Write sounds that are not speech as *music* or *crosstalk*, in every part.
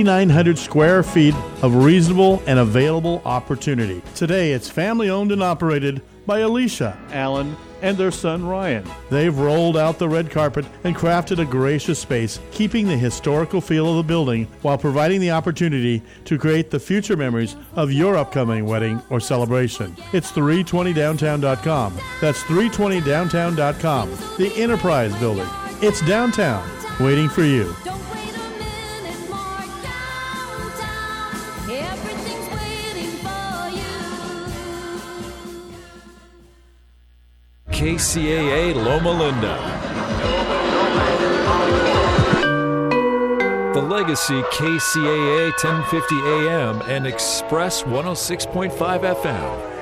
900 square feet of reasonable and available opportunity. Today, it's family owned and operated by Alicia, Alan, and their son Ryan. They've rolled out the red carpet and crafted a gracious space, keeping the historical feel of the building while providing the opportunity to create the future memories of your upcoming wedding or celebration. It's 320downtown.com. That's 320downtown.com. The Enterprise Building. It's downtown, waiting for you. KCAA Loma Linda. The Legacy KCAA 1050 AM and Express 106.5 FM.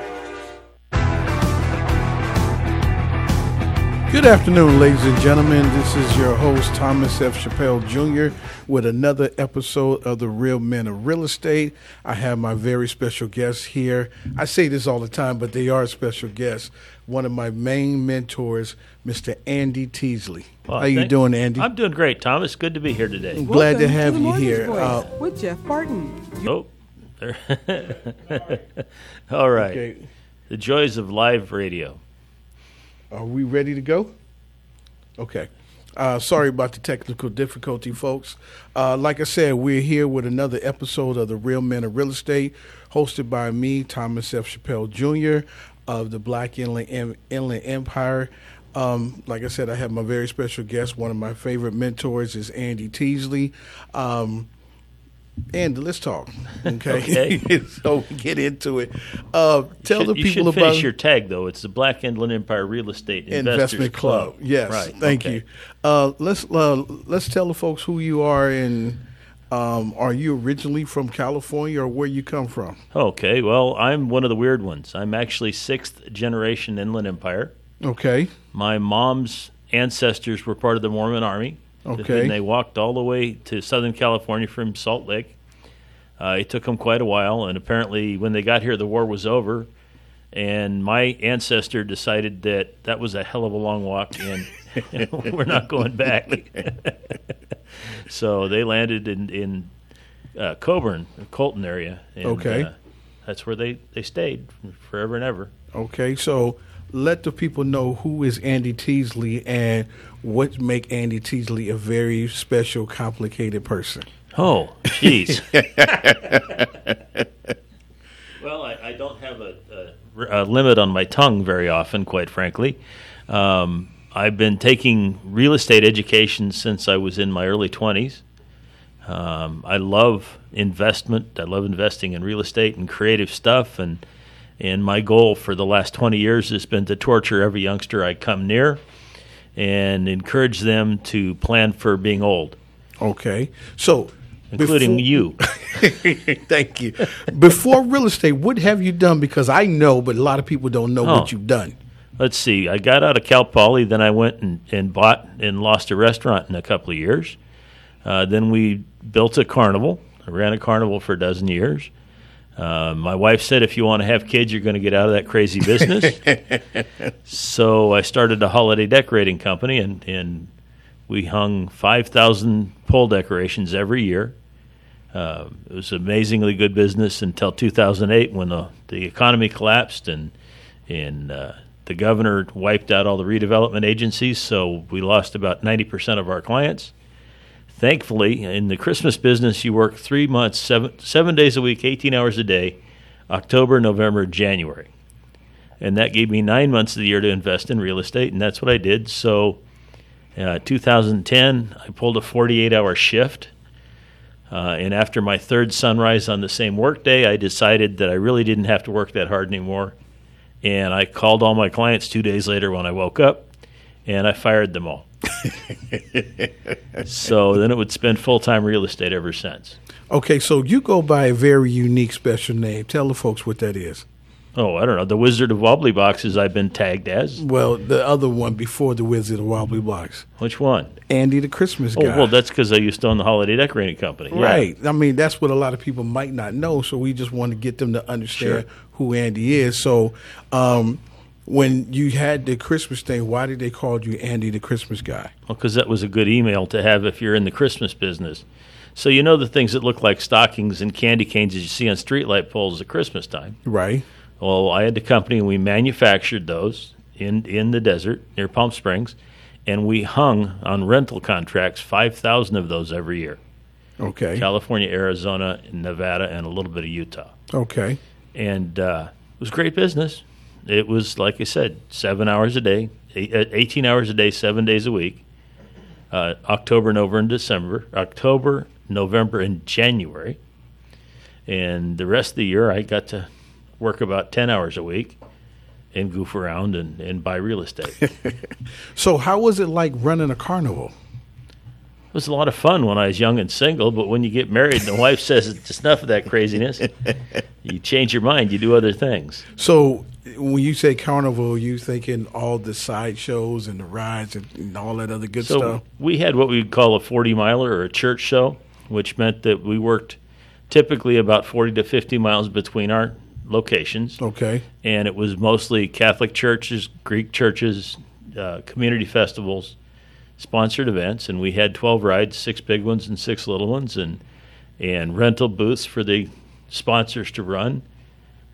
Good afternoon, ladies and gentlemen. This is your host, Thomas F. Chappelle Jr., with another episode of The Real Men of Real Estate. I have my very special guests here. I say this all the time, but they are special guests. One of my main mentors, Mr. Andy Teasley. Well, How you doing, Andy? I'm doing great, Thomas. Good to be here today. I'm glad to have the you here. Uh, with Jeff Barton. Oh, there. *laughs* all right. okay, The joys of live radio. are we ready to go? Okay. Uh, sorry about the technical difficulty, folks. Uh, like I said, we're here with another episode of The Real Men of Real Estate, hosted by me, Thomas F. Chappelle Jr. of the Black Inland, Inland Empire. Um, like I said, I have my very special guest. One of my favorite mentors is Andy Teasley. Um, Andy, let's talk. *laughs* Okay. Okay. *laughs* so we get into it. Uh, tell should, the you people should about finish your tag, though. It's the Black Inland Empire Real Estate Investors Investment Club. Yes, Right. thank okay. you. Uh, let's uh, let's tell the folks who you are and um, are you originally from California or where you come from? Okay. Well, I'm one of the weird ones. I'm actually sixth generation Inland Empire. Okay, My mom's ancestors were part of the Mormon Army. Okay. And they walked all the way to Southern California from Salt Lake. Uh, it took them quite a while, and apparently, when they got here, the war was over. And my ancestor decided that that was a hell of a long walk, and *laughs* we're not going back. *laughs* so they landed in in uh, Coburn, Colton area. And, Okay. uh, that's where they, they stayed forever and ever. okay. So let the people know who is Andy Teasley and what make Andy Teasley a very special, complicated person. Oh, jeez. *laughs* well, I, I don't have a, a, a limit on my tongue very often, quite frankly. Um, I've been taking real estate education since I was in my early 20s. Um, I love investment. I love investing in real estate and creative stuff. And, and my goal for the last 20 years has been to torture every youngster I come near and encourage them to plan for being old, Okay, so including before- you. *laughs* Thank you. Before real estate, what have you done? Because I know, but a lot of people don't know Oh. what you've done. Let's see, I got out of Cal Poly, then I went and, and bought and lost a restaurant in a couple of years. Uh, then we built a carnival. I ran a carnival for a dozen years. Uh, my wife said, if you want to have kids, you're going to get out of that crazy business. *laughs* so I started a holiday decorating company, and, and we hung 5,000 pole decorations every year. Uh, it was amazingly good business until 2008 when the, the economy collapsed and and uh, the governor wiped out all the redevelopment agencies, so we lost about 90% of our clients. thankfully, in the Christmas business, you work three months, seven, seven days a week, 18 hours a day, October, November, January. And that gave me nine months of the year to invest in real estate, and that's what I did. So, uh, 2010, I pulled a 48 hour shift. Uh, and after my third sunrise on the same workday, I decided that I really didn't have to work that hard anymore. And I called all my clients two days later when I woke up, and I fired them all. *laughs* so then it would spend full time real estate ever since. Okay, so you go by a very unique special name. Tell the folks what that is. Oh, I don't know. The Wizard of Wobbly Boxes I've been tagged as. Well, the other one before the Wizard of Wobbly Box. Which one? Andy the Christmas Oh, guy. well, that's because I used to own the Holiday Decorating Company. Yeah. Right. I mean, that's what a lot of people might not know. So we just want to get them to understand Sure. who Andy is. So um, when you had the Christmas thing, why did they call you Andy the Christmas guy? Well, because that was a good email to have if you're in the Christmas business. So you know the things that look like stockings and candy canes that you see on streetlight poles at Christmas time. Right. Well, I had the company and we manufactured those in in the desert near Palm Springs, and we hung on rental contracts five thousand of those every year. Okay. California, Arizona, Nevada, and a little bit of Utah. Okay. And uh, it was great business. It was like I said, seven hours a day, uh, eighteen hours a day, seven days a week. Uh, October, November, and December. October, November, and January. And the rest of the year, I got to work about ten hours a week and goof around and, and buy real estate. *laughs* So how was it like running a carnival? It was a lot of fun when I was young and single, but when you get married and the *laughs* wife says it's enough of that craziness, you change your mind. You do other things. So when you say carnival, you thinking all the side shows and the rides and, and all that other good So stuff? we had what we'd call a 40 miler or a church show, which meant that we worked typically about 40 to 50 miles between our locations. Okay. And it was mostly Catholic churches, Greek churches, uh, community festivals, sponsored events. And we had 12 rides, six big ones and six little ones, and, and rental booths for the sponsors to run.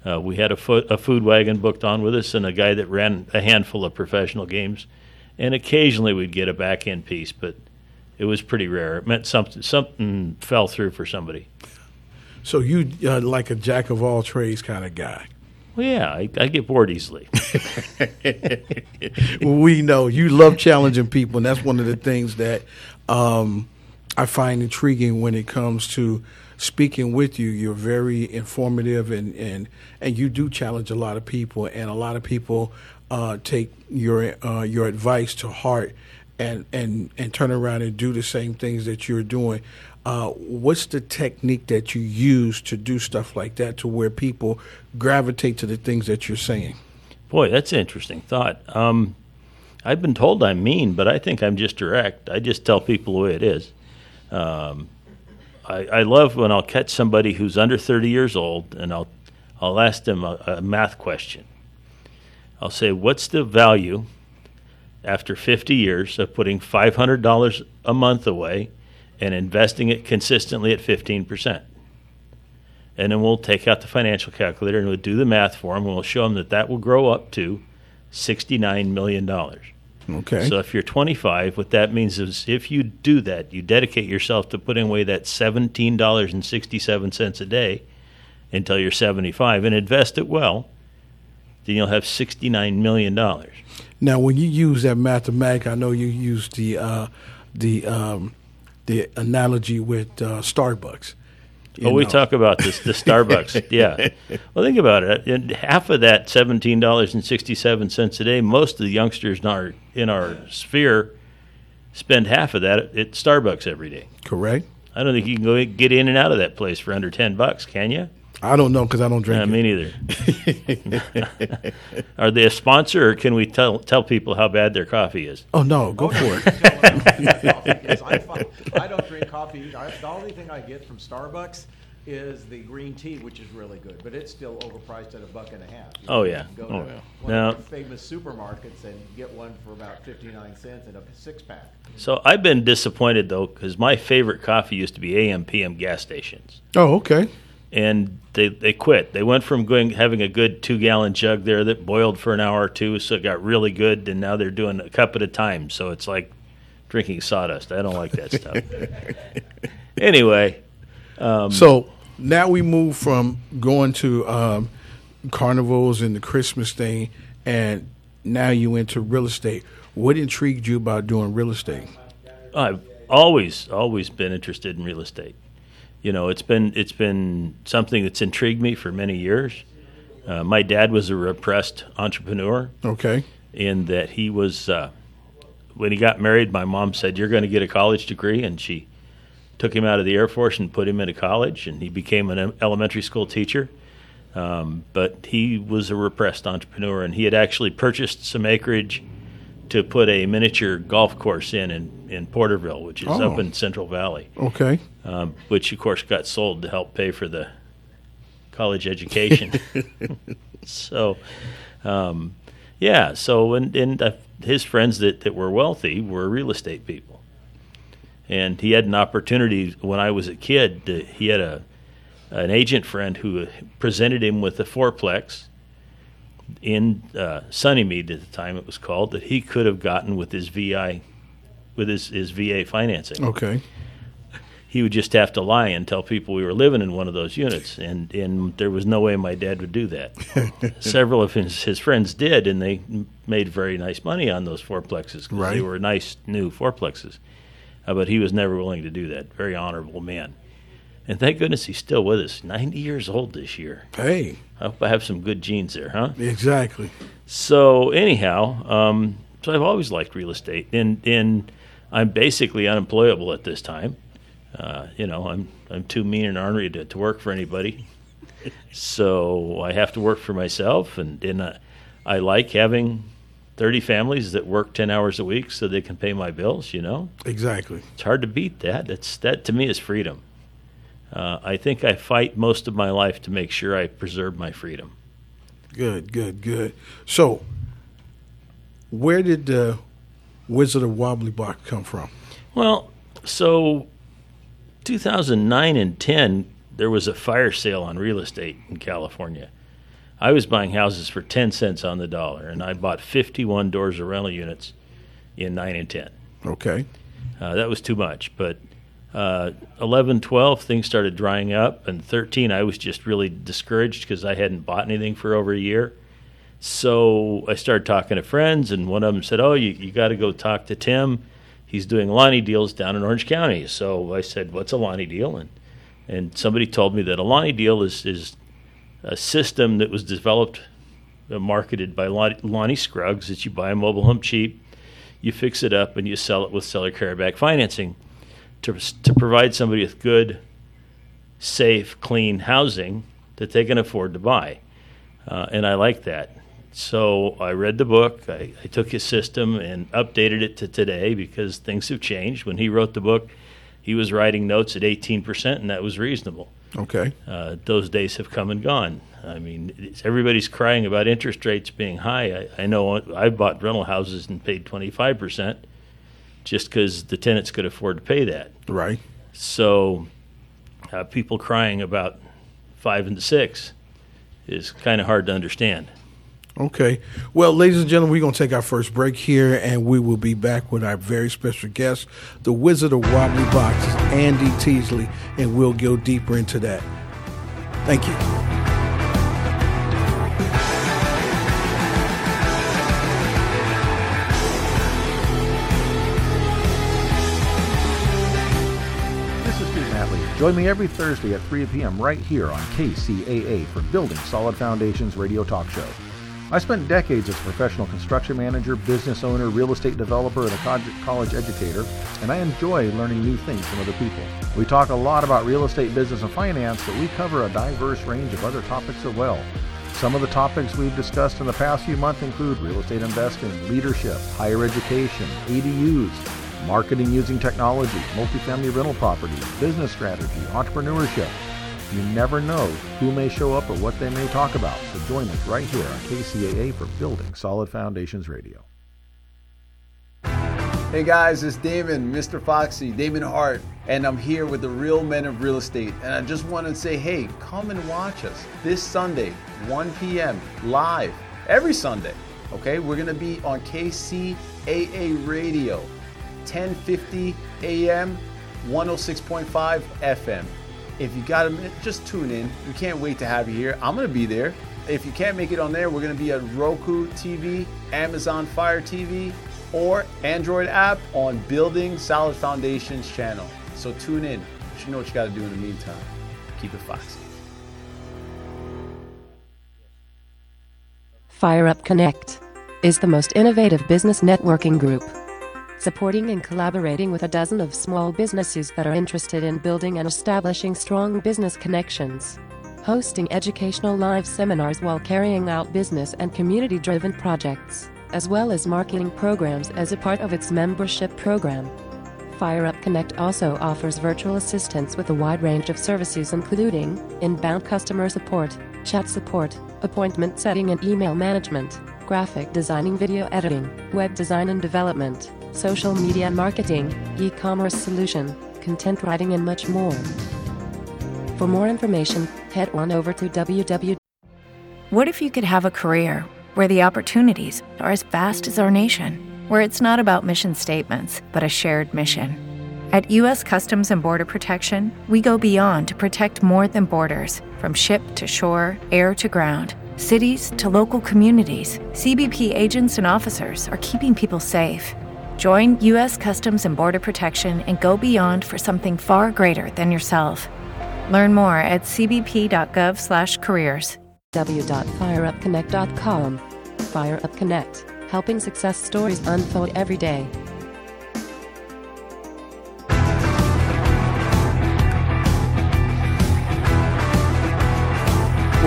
Uh, we had a, foot, a food wagon booked on with us and a guy that ran a handful of professional games. And occasionally we'd get a back end piece, but it was pretty rare. It meant something something fell through for somebody. So you uh, like a jack of all trades kind of guy. Well, yeah, I, I get bored easily. *laughs* we know you love challenging people, and that's one of the things that um, I find intriguing when it comes to speaking with you. You're very informative, and and and you do challenge a lot of people, and a lot of people uh, take your uh, your advice to heart, and and and turn around and do the same things that you're doing. Uh, what's the technique that you use to do stuff like that to where people gravitate to the things that you're saying? Boy, that's an interesting thought. Um, I've been told I'm mean, but I think I'm just direct. I just tell people the way it is. Um, I, I love when I'll catch somebody who's under 30 years old, and I'll I'll ask them a, a math question. I'll say, "What's the value after 50 years of putting $500 a month away and investing it consistently at 15%?" and then we'll take out the financial calculator and we'll do the math for them and we'll show them that that will grow up to $69 million. Okay. So if you're 25, what that means is if you do that, you dedicate yourself to putting away that $17.67 a day until you're 75 and invest it well, then you'll have $69 million. Now, when you use that mathematic, I know you use the uh, the um, the analogy with uh, Starbucks. Oh, we talk about this, the Starbucks. *laughs* yeah. Well, think about it. And half of that seventeen dollars and sixty-seven cents a day. Most of the youngsters in our in our sphere spend half of that at, at Starbucks every day. correct. I don't think you can go get in and out of that place for under ten bucks, can you? I don't know because I don't drink. Uh, it. me neither. *laughs* Are they a sponsor, or can we tell tell people how bad their coffee is? oh no, go for it. Yes, I'm fine. I don't drink coffee either. I- The only thing I get from Starbucks is the green tea, which is really good, but it's still overpriced at a buck and a half. You Oh, yeah. you can Oh, Go to yeah. one Now- of the famous supermarkets and get one for about fifty-nine cents in a six-pack. So I've been disappointed though, because my favorite coffee used to be AM PM gas stations. Oh, okay. And they they quit. They went from going having a good two gallon jug there that boiled for an hour or two, so it got really good, and now they're doing a cup at a time. So it's like drinking sawdust. I don't like that stuff. *laughs* anyway, um, so now we move from going to um, carnivals and the Christmas thing, and now you into real estate. What intrigued you about doing real estate? I've always always been interested in real estate. You know, it's been it's been something that's intrigued me for many years. Uh, my dad was a repressed entrepreneur. Okay. In that he was, uh, when he got married, my mom said, "You're going to get a college degree," and she took him out of the Air Force and put him into college, and he became an elementary school teacher. Um, but he was a repressed entrepreneur, and he had actually purchased some acreage to put a miniature golf course in in, in Porterville, which is oh. up in Central Valley. Okay. Um, which, of course, got sold to help pay for the college education. *laughs* so, um, yeah. So, and, and uh, his friends that, that were wealthy were real estate people. And he had an opportunity when I was a kid. To, he had a an agent friend who presented him with a fourplex in uh, Sunnymead at the time it was called that he could have gotten with his VI with his, his VA financing. Okay. He would just have to lie and tell people we were living in one of those units, and, and there was no way my dad would do that. *laughs* Several of his, his friends did, and they made very nice money on those fourplexes because right. they were nice new fourplexes. Uh, but he was never willing to do that. Very honorable man. And thank goodness he's still with us. 90 years old this year. Hey. I hope I have some good genes there, huh? Exactly. So, anyhow, um, so I've always liked real estate. And, and I'm basically unemployable at this time. Uh, you know, I'm, I'm too mean and ornery to, to work for anybody. so I have to work for myself. And, and uh, I like having 30 families that work 10 hours a week so they can pay my bills, you know? Exactly. It's hard to beat that. That's, that to me is freedom. Uh, I think I fight most of my life to make sure I preserve my freedom. Good, good, good. So, where did the Wizard of Wobbly Block come from? Well, so 2009 and 10, there was a fire sale on real estate in California. I was buying houses for 10 cents on the dollar, and I bought 51 doors of rental units in 9 and 10. Okay. Uh, that was too much, but uh, 11, 12, things started drying up. And 13, I was just really discouraged because I hadn't bought anything for over a year. So I started talking to friends, and one of them said, Oh, you, you got to go talk to Tim. He's doing Lonnie deals down in Orange County. So I said, What's a Lonnie deal? And, and somebody told me that a Lonnie deal is, is a system that was developed, uh, marketed by Lonnie Scruggs, that you buy a mobile home cheap, you fix it up, and you sell it with seller carryback financing to, to provide somebody with good, safe, clean housing that they can afford to buy. Uh, and I like that. So I read the book, I, I, took his system and updated it to today because things have changed. When he wrote the book, he was writing notes at 18%, and that was reasonable. Okay. Uh, those days have come and gone. I mean, everybody's crying about interest rates being high. I, I know I bought rental houses and paid 25% just because the tenants could afford to pay that. Right. So, uh, people crying about five and six is kind of hard to understand. Okay. Well, ladies and gentlemen, we're going to take our first break here, and we will be back with our very special guest, the Wizard of Wobbly Boxes, Andy Teasley, and we'll go deeper into that. Thank you. Join me every Thursday at 3 p.m. right here on KCAA for Building Solid Foundations radio talk show. I spent decades as a professional construction manager, business owner, real estate developer, and a college educator, and I enjoy learning new things from other people. We talk a lot about real estate business and finance, but we cover a diverse range of other topics as well. Some of the topics we've discussed in the past few months include real estate investing, leadership, higher education, ADUs, marketing using technology, multifamily rental properties, business strategy, entrepreneurship. You never know who may show up or what they may talk about. So join us right here on KCAA for Building Solid Foundations Radio. Hey guys, it's Damon, Mr. Foxy, Damon Hart, and I'm here with the real men of real estate. And I just want to say, hey, come and watch us this Sunday, 1 p.m., live, every Sunday. Okay, we're going to be on KCAA Radio 1050 AM, 106.5 FM. If you got a minute, just tune in. We can't wait to have you here. I'm going to be there. If you can't make it on there, we're going to be at Roku TV, Amazon Fire TV, or Android app on Building Solid Foundations channel. So tune in. You know what you got to do in the meantime. Keep it foxy. Fire Up Connect is the most innovative business networking group, supporting and collaborating with a dozen of small businesses that are interested in building and establishing strong business connections. Hosting educational live seminars while carrying out business and community driven projects, as well as marketing programs as a part of its membership program. FireUp Connect also offers virtual assistance with a wide range of services including inbound customer support, chat support, appointment setting and email management, graphic designing video editing, web design and development, social media marketing, e-commerce solution, content writing and much more. For more information, head on over to www. What if you could have a career where the opportunities are as vast as our nation? where it's not about mission statements, but a shared mission. At U.S. Customs and Border Protection, we go beyond to protect more than borders from ship to shore, air to ground, cities to local communities. CBP agents and officers are keeping people safe. Join U.S. Customs and Border Protection and go beyond for something far greater than yourself. Learn more at cbp.gov/careers. w.fireupconnect.com. Fire Up Connect helping success stories unfold every day.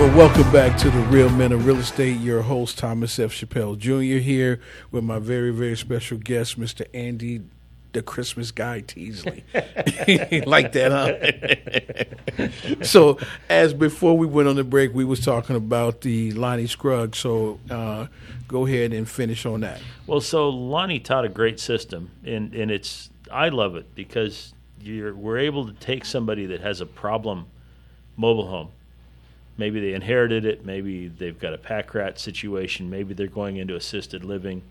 Well, welcome back to the Real Men of Real Estate. Your host, Thomas F. Chappelle Jr., here with my very, very special guest, Mr. Andy the Christmas guy Teasley. *laughs* like that, huh? *laughs* so, as before we went on the break, we was talking about the Lonnie Scruggs. So, uh, go ahead and finish on that. Well, so Lonnie taught a great system, and and it's I love it because you're we're able to take somebody that has a problem mobile home. Maybe they inherited it. Maybe they've got a pack rat situation. Maybe they're going into assisted living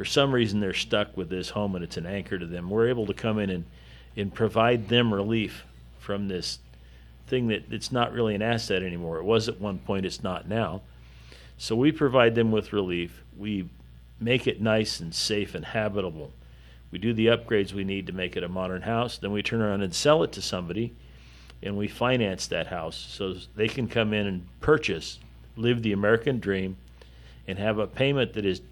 for some reason they're stuck with this home and it's an anchor to them. We're able to come in and, and provide them relief from this thing that it's not really an asset anymore. It was at one point, it's not now. So we provide them with relief. We make it nice and safe and habitable. We do the upgrades we need to make it a modern house. Then we turn around and sell it to somebody and we finance that house so they can come in and purchase, live the American dream, and have a payment that is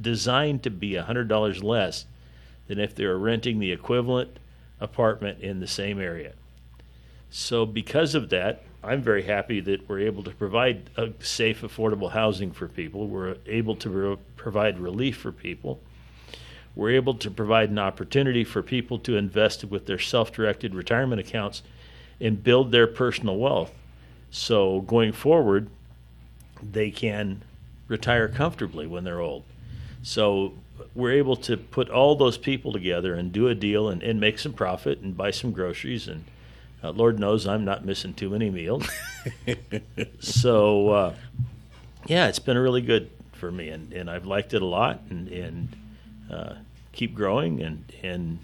designed to be $100 less than if they were renting the equivalent apartment in the same area. So, because of that, I'm very happy that we're able to provide safe, affordable housing for people. We're able to re- provide relief for people. We're able to provide an opportunity for people to invest with their self directed retirement accounts and build their personal wealth. So, going forward, they can retire comfortably when they're old. So we're able to put all those people together and do a deal and, and make some profit and buy some groceries. And uh, Lord knows I'm not missing too many meals. *laughs* so, uh, yeah, it's been really good for me, and, and I've liked it a lot and, and uh, keep growing. And, and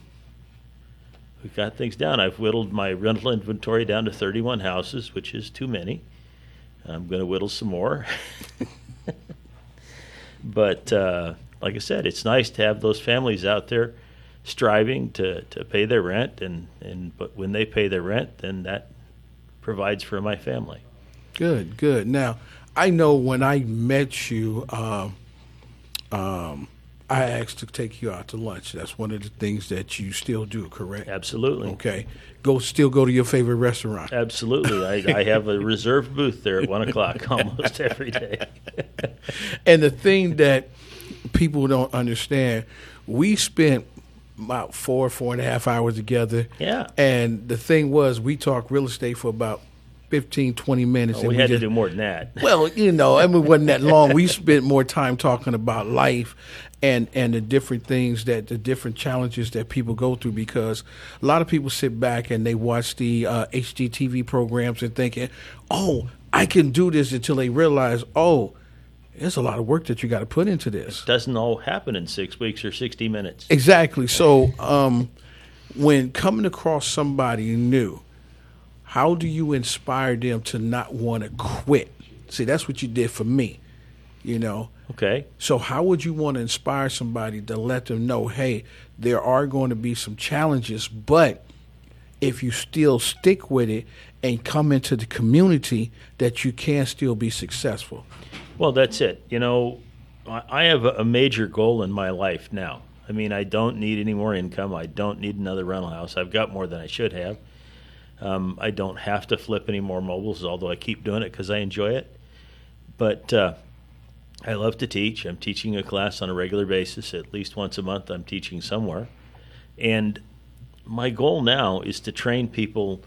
we've got things down. I've whittled my rental inventory down to 31 houses, which is too many. I'm going to whittle some more. *laughs* but uh, like I said, it's nice to have those families out there striving to, to pay their rent, and, and but when they pay their rent, then that provides for my family. Good, good. Now, I know when I met you, um, um, I asked to take you out to lunch. That's one of the things that you still do, correct? Absolutely. Okay. Go still go to your favorite restaurant. Absolutely. I, *laughs* I have a reserved booth there at one o'clock *laughs* almost every day. *laughs* and the thing that people don't understand. We spent about four, four and a half hours together. Yeah. And the thing was, we talked real estate for about 15, 20 minutes. Oh, we, we had just, to do more than that. Well, you know, I mean, it wasn't that long. we spent more time talking about life and and the different things that the different challenges that people go through because a lot of people sit back and they watch the uh, HGTV programs and thinking, oh, I can do this until they realize, oh, There's a lot of work that you got to put into this. It doesn't all happen in six weeks or 60 minutes. Exactly. So, um, when coming across somebody new, how do you inspire them to not want to quit? See, that's what you did for me, you know. Okay. So, how would you want to inspire somebody to let them know, hey, there are going to be some challenges, but if you still stick with it and come into the community, that you can still be successful? Well, that's it. You know, I have a major goal in my life now. I mean, I don't need any more income. I don't need another rental house. I've got more than I should have. Um, I don't have to flip any more mobiles, although I keep doing it because I enjoy it. But uh, I love to teach. I'm teaching a class on a regular basis, at least once a month. I'm teaching somewhere. And my goal now is to train people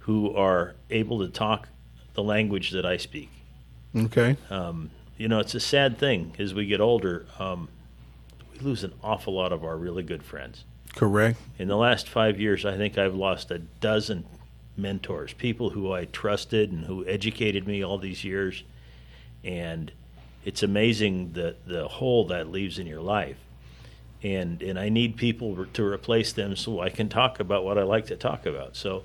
who are able to talk the language that I speak. Okay. Um, you know, it's a sad thing as we get older. Um, we lose an awful lot of our really good friends. Correct. In the last five years, I think I've lost a dozen mentors, people who I trusted and who educated me all these years. And it's amazing the the hole that leaves in your life. And and I need people to replace them so I can talk about what I like to talk about. So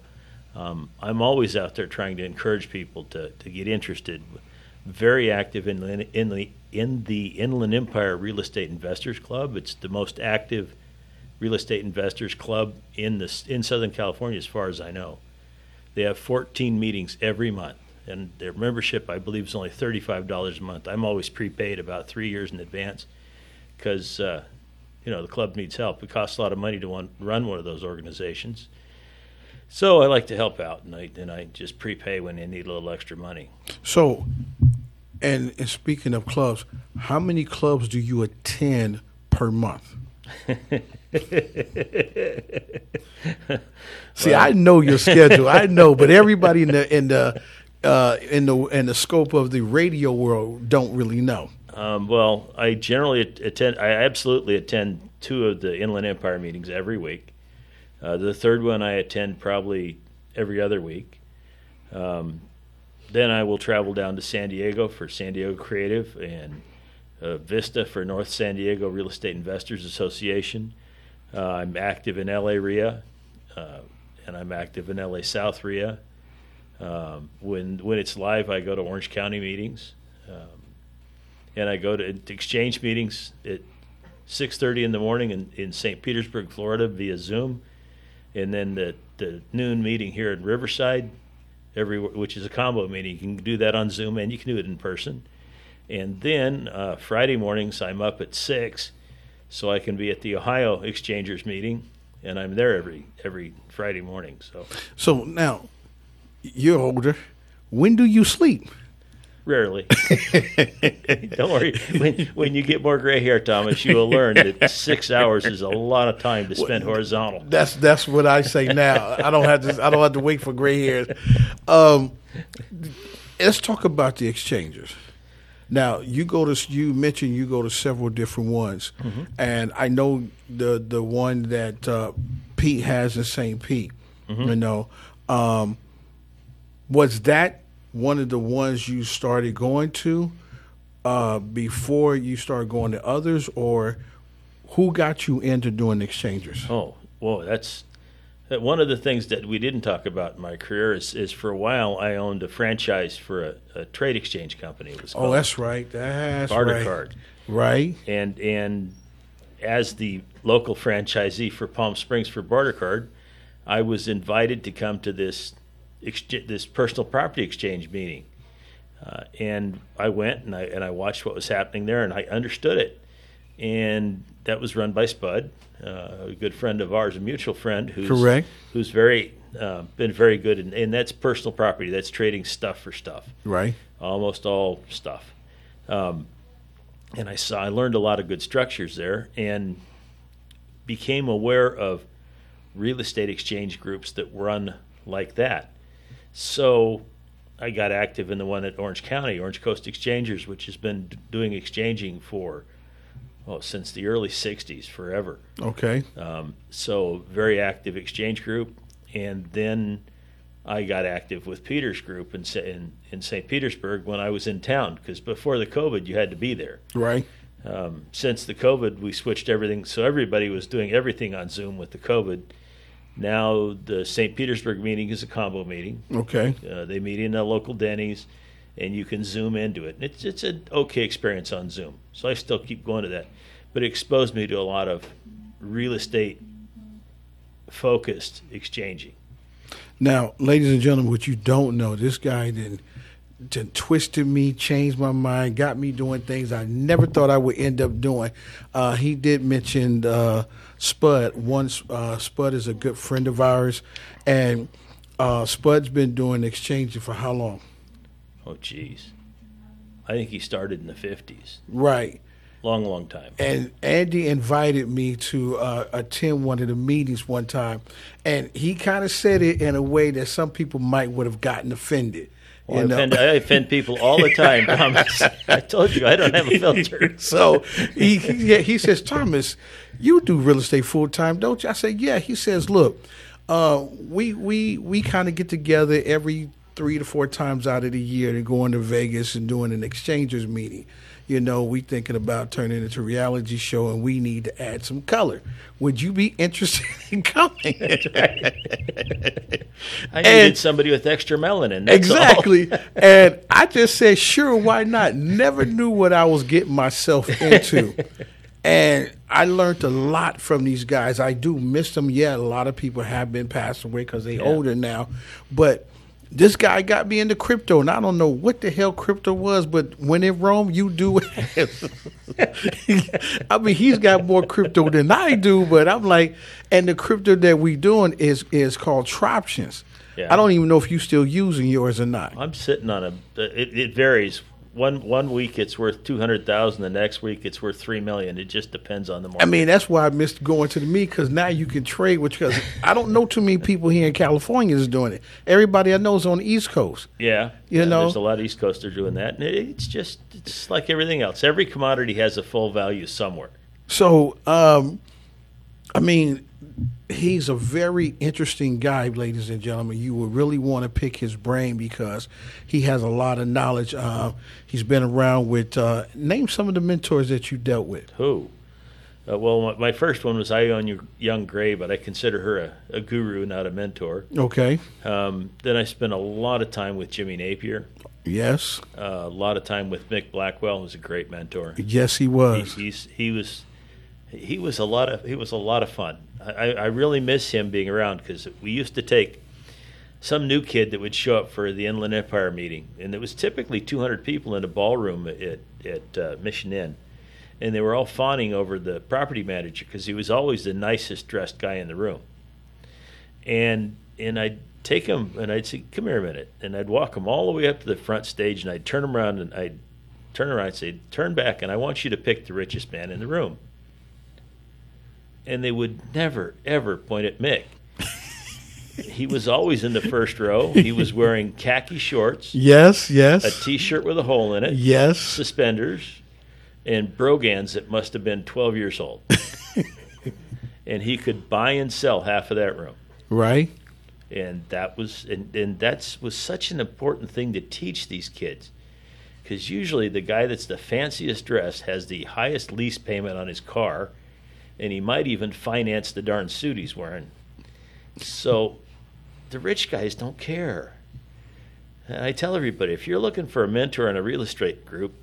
um, I'm always out there trying to encourage people to, to get interested very active in the, in the in the Inland Empire Real Estate Investors Club. It's the most active real estate investors club in the in Southern California, as far as I know. They have 14 meetings every month, and their membership, I believe, is only $35 a month. I'm always prepaid about three years in advance because uh, you know the club needs help. It costs a lot of money to one, run one of those organizations. So I like to help out, and I and I just prepay when they need a little extra money. So, and, and speaking of clubs, how many clubs do you attend per month? *laughs* See, well, I know your schedule. I know, but *laughs* everybody in the in the uh, in the in the scope of the radio world don't really know. Um, well, I generally attend. I absolutely attend two of the Inland Empire meetings every week. Uh, the third one I attend probably every other week. Um, then I will travel down to San Diego for San Diego Creative and uh, Vista for North San Diego Real Estate Investors Association. Uh, I'm active in LA RIA, uh, and I'm active in LA South RIA. Um, when when it's live, I go to Orange County meetings, um, and I go to exchange meetings at 6:30 in the morning in, in St. Petersburg, Florida, via Zoom, and then the the noon meeting here in Riverside, every which is a combo meeting. You can do that on Zoom and you can do it in person. And then uh, Friday mornings, I'm up at six, so I can be at the Ohio Exchangers meeting, and I'm there every every Friday morning. So, so now you're older. When do you sleep? Rarely. *laughs* Don't worry. When, when you get more gray hair, Thomas, you will learn that six hours is a lot of time to spend horizontal. That's that's what I say now. I don't have to. I don't have to wait for gray hairs. Um, let's talk about the exchanges. Now you go to you mentioned you go to several different ones, mm-hmm. and I know the the one that uh, Pete has in St. Pete. Mm-hmm. You know, um, was that one of the ones you started going to uh, before you started going to others, or who got you into doing exchangers? Oh, whoa, that's one of the things that we didn't talk about in my career is, is for a while I owned a franchise for a, a trade exchange company. It was oh, that's right. That's Barter right. Card. Right. And and as the local franchisee for Palm Springs for Barter Card, I was invited to come to this this personal property exchange meeting, uh, and I went and I and I watched what was happening there, and I understood it, and that was run by Spud, uh, a good friend of ours, a mutual friend who's correct, who's very uh, been very good, in, and that's personal property. That's trading stuff for stuff, right? Almost all stuff. Um, and I saw, I learned a lot of good structures there, and became aware of real estate exchange groups that run like that. So I got active in the one at Orange County, Orange Coast Exchangers, which has been doing exchanging for well, since the early 60s, forever. Okay. Um, so, very active exchange group. And then I got active with Peter's group in in, in St. Petersburg when I was in town because before the COVID, you had to be there. Right. Um, since the COVID, we switched everything, so everybody was doing everything on Zoom with the COVID. Now the St. Petersburg meeting is a combo meeting. Okay. Uh, they meet in a local Denny's, and you can zoom into it. And it's it's an okay experience on Zoom, so I still keep going to that. But it exposed me to a lot of real estate focused exchanging. Now, ladies and gentlemen, what you don't know, this guy then, then twisted me, changed my mind, got me doing things I never thought I would end up doing. Uh, he did mention uh, Spud. Once uh, Spud is a good friend of ours, and uh, Spud's been doing exchanging for how long? Oh, geez. I think he started in the 50s. Right. Long, long time. And Andy invited me to uh, attend one of the meetings one time, and he kind of said it in a way that some people might would have gotten offended. Well, I, know? offend, I offend people all the time, *laughs* Thomas. I told you I don't have a filter. *laughs* so he he, he says, Thomas, you do real estate full time, don't you? I say, yeah. He says, look, uh, we we we kind of get together every three to four times out of the year to go into Vegas and doing an exchangers meeting. You know, we thinking about turning it into a reality show, and we need to add some color. Would you be interested *laughs* in coming? I needed somebody with extra melanin. exactly. *laughs* and I just said, sure, why not? Never knew what I was getting myself into. and I learned a lot from these guys. I do miss them. Yeah, a lot of people have been passed away because they're Yeah. older now. But this guy got me into crypto, and I don't know what the hell crypto was, but when in Rome, you do. *laughs* *laughs* I mean, he's got more crypto than I do, but I'm like, and the crypto that we doing is is called Troptions. Yeah. I don't even know if you still using yours or not. I'm sitting on a. It, it varies. One one week it's worth two hundred thousand. The next week it's worth three million. It just depends on the market. I mean, that's why I missed going to the meet because now you can trade with. Because I don't know too many people here in California is doing it. Everybody I know is on the East Coast. yeah, You yeah, know? there's a lot of East Coasters doing that. And it's just it's like everything else. Every commodity has a full value somewhere. So, um, I mean, he's a very interesting guy, ladies and gentlemen. You would really want to pick his brain because he has a lot of knowledge. Uh, he's been around with. Uh, name some of the mentors that you dealt with. Who? Uh, well, my, my first one was Ione Young Gray, but I consider her a, a guru, not a mentor. Okay. Um, then I spent a lot of time with Jimmy Napier. Yes. Uh, a lot of time with Mick Blackwell, who's a great mentor. Yes, he was. He, he's he was he was a lot of he was a lot of fun. I, I really miss him being around because we used to take some new kid that would show up for the Inland Empire meeting, and it was typically 200 people in a ballroom at at uh, Mission Inn, and they were all fawning over the property manager because he was always the nicest dressed guy in the room. And and I'd take him and I'd say, "Come here a minute," and I'd walk him all the way up to the front stage, and I'd turn him around and I'd turn around and say, "Turn back," and I want you to pick the richest man in the room. And they would never ever point at Mick. he was always in the first row. He was wearing khaki shorts, Yes, yes. a T-shirt with a hole in it, Yes. suspenders, and brogans that must have been 12 years old. *laughs* and he could buy and sell half of that room. Right. And that was and, and that's was such an important thing to teach these kids. Because usually the guy that's the fanciest dressed has the highest lease payment on his car, and he might even finance the darn suit he's wearing. So the rich guys don't care. And I tell everybody if you're looking for a mentor in a real estate group,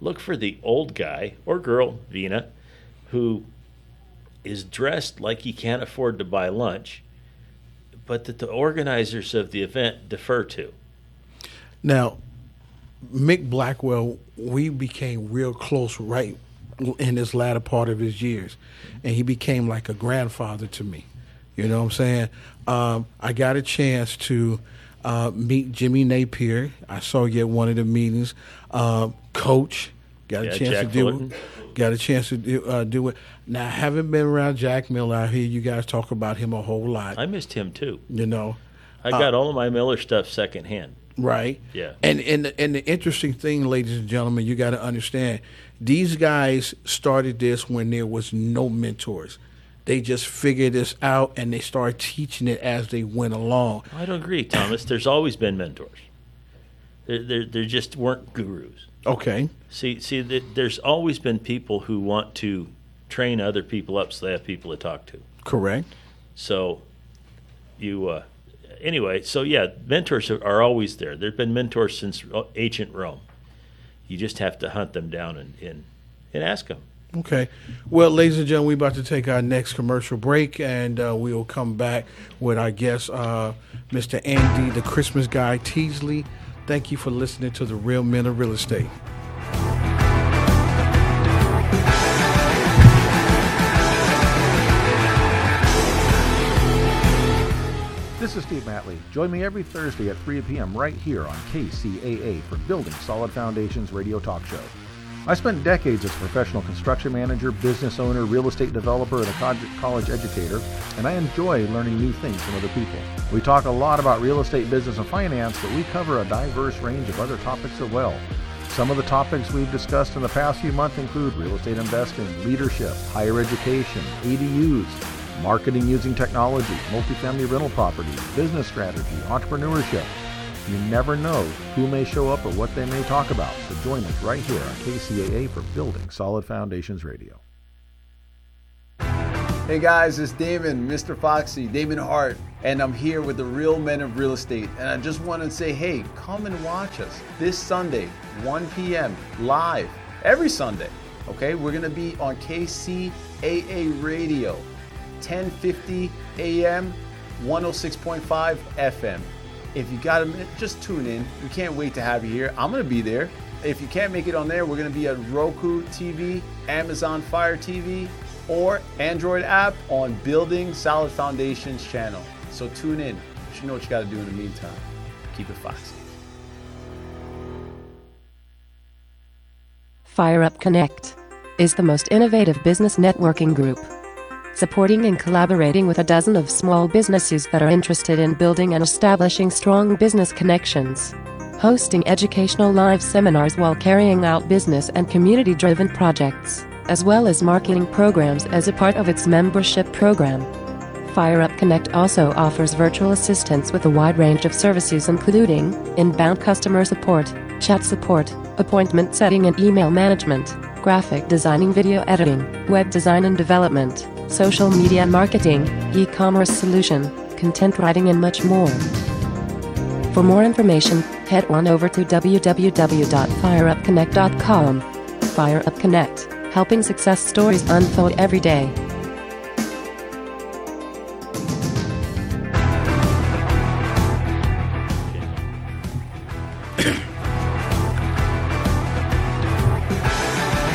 look for the old guy or girl, Vina, who is dressed like he can't afford to buy lunch, but that the organizers of the event defer to. Now, Mick Blackwell, we became real close right in this latter part of his years, and he became like a grandfather to me. You know what I'm saying? Um, I got a chance to uh, meet Jimmy Napier. I saw you at one of the meetings. Um, Coach got Yeah, a chance Jack to do Fullerton. got a chance to do, uh, do it. Now, I haven't been around Jack Miller. I hear you guys talk about him a whole lot. I missed him too. You know, I got all of my Miller stuff secondhand. right? Yeah. And and the, and the interesting thing, ladies and gentlemen, you got to understand, these guys started this when there was no mentors. they just figured this out and they started teaching it as they went along. I don't agree, Thomas. There's always been mentors. There, there, there just weren't gurus. Okay. See, see, there's always been people who want to train other people up so they have people to talk to. Correct. So, you, uh, anyway, so yeah, mentors are, always there. There've been mentors since ancient Rome. You just have to hunt them down and, and, and ask them. Okay. Well, ladies and gentlemen, we're about to take our next commercial break, and uh, we will come back with our guest, uh, Mr. Andy, the Christmas guy, Teasley. Thank you for listening to the Real Men of Real Estate. This is Steve Matley. Join me every Thursday at 3 p.m. right here on KCAA for Building Solid Foundations radio talk show. I spent decades as a professional construction manager, business owner, real estate developer, and a college educator, and I enjoy learning new things from other people. We talk a lot about real estate business and finance, but we cover a diverse range of other topics as well. Some of the topics we've discussed in the past few months include real estate investing, leadership, higher education, ADUs, marketing using technology, multifamily rental properties, business strategy, entrepreneurship. You never know who may show up or what they may talk about, so join us right here on KCAA for Building Solid Foundations Radio. Hey guys, it's Damon, Mr. Foxy, Damon Hart, and I'm here with the real men of real estate. And I just want to say, hey, come and watch us this Sunday, 1 p.m., live, every Sunday. Okay, we're going to be on KCAA Radio. 1050 AM, 106.5 FM. If you got a minute, just tune in. We can't wait to have you here. I'm going to be there. If you can't make it on there, we're going to be at Roku TV, Amazon Fire TV, or Android app on Building Solid Foundations channel. So tune in. You know what you got to do in the meantime. Keep it foxy. Fire Up Connect is the most innovative business networking group supporting and collaborating with a dozen of small businesses that are interested in building and establishing strong business connections. Hosting educational live seminars while carrying out business and community driven projects, as well as marketing programs as a part of its membership program. FireUp Connect also offers virtual assistance with a wide range of services, including inbound customer support, chat support, appointment setting and email management, graphic designing, video editing, web design and development, social media marketing, e-commerce solution, content writing and much more. For more information, head on over to www.fireupconnect.com. FireUp Connect, helping success stories unfold every day.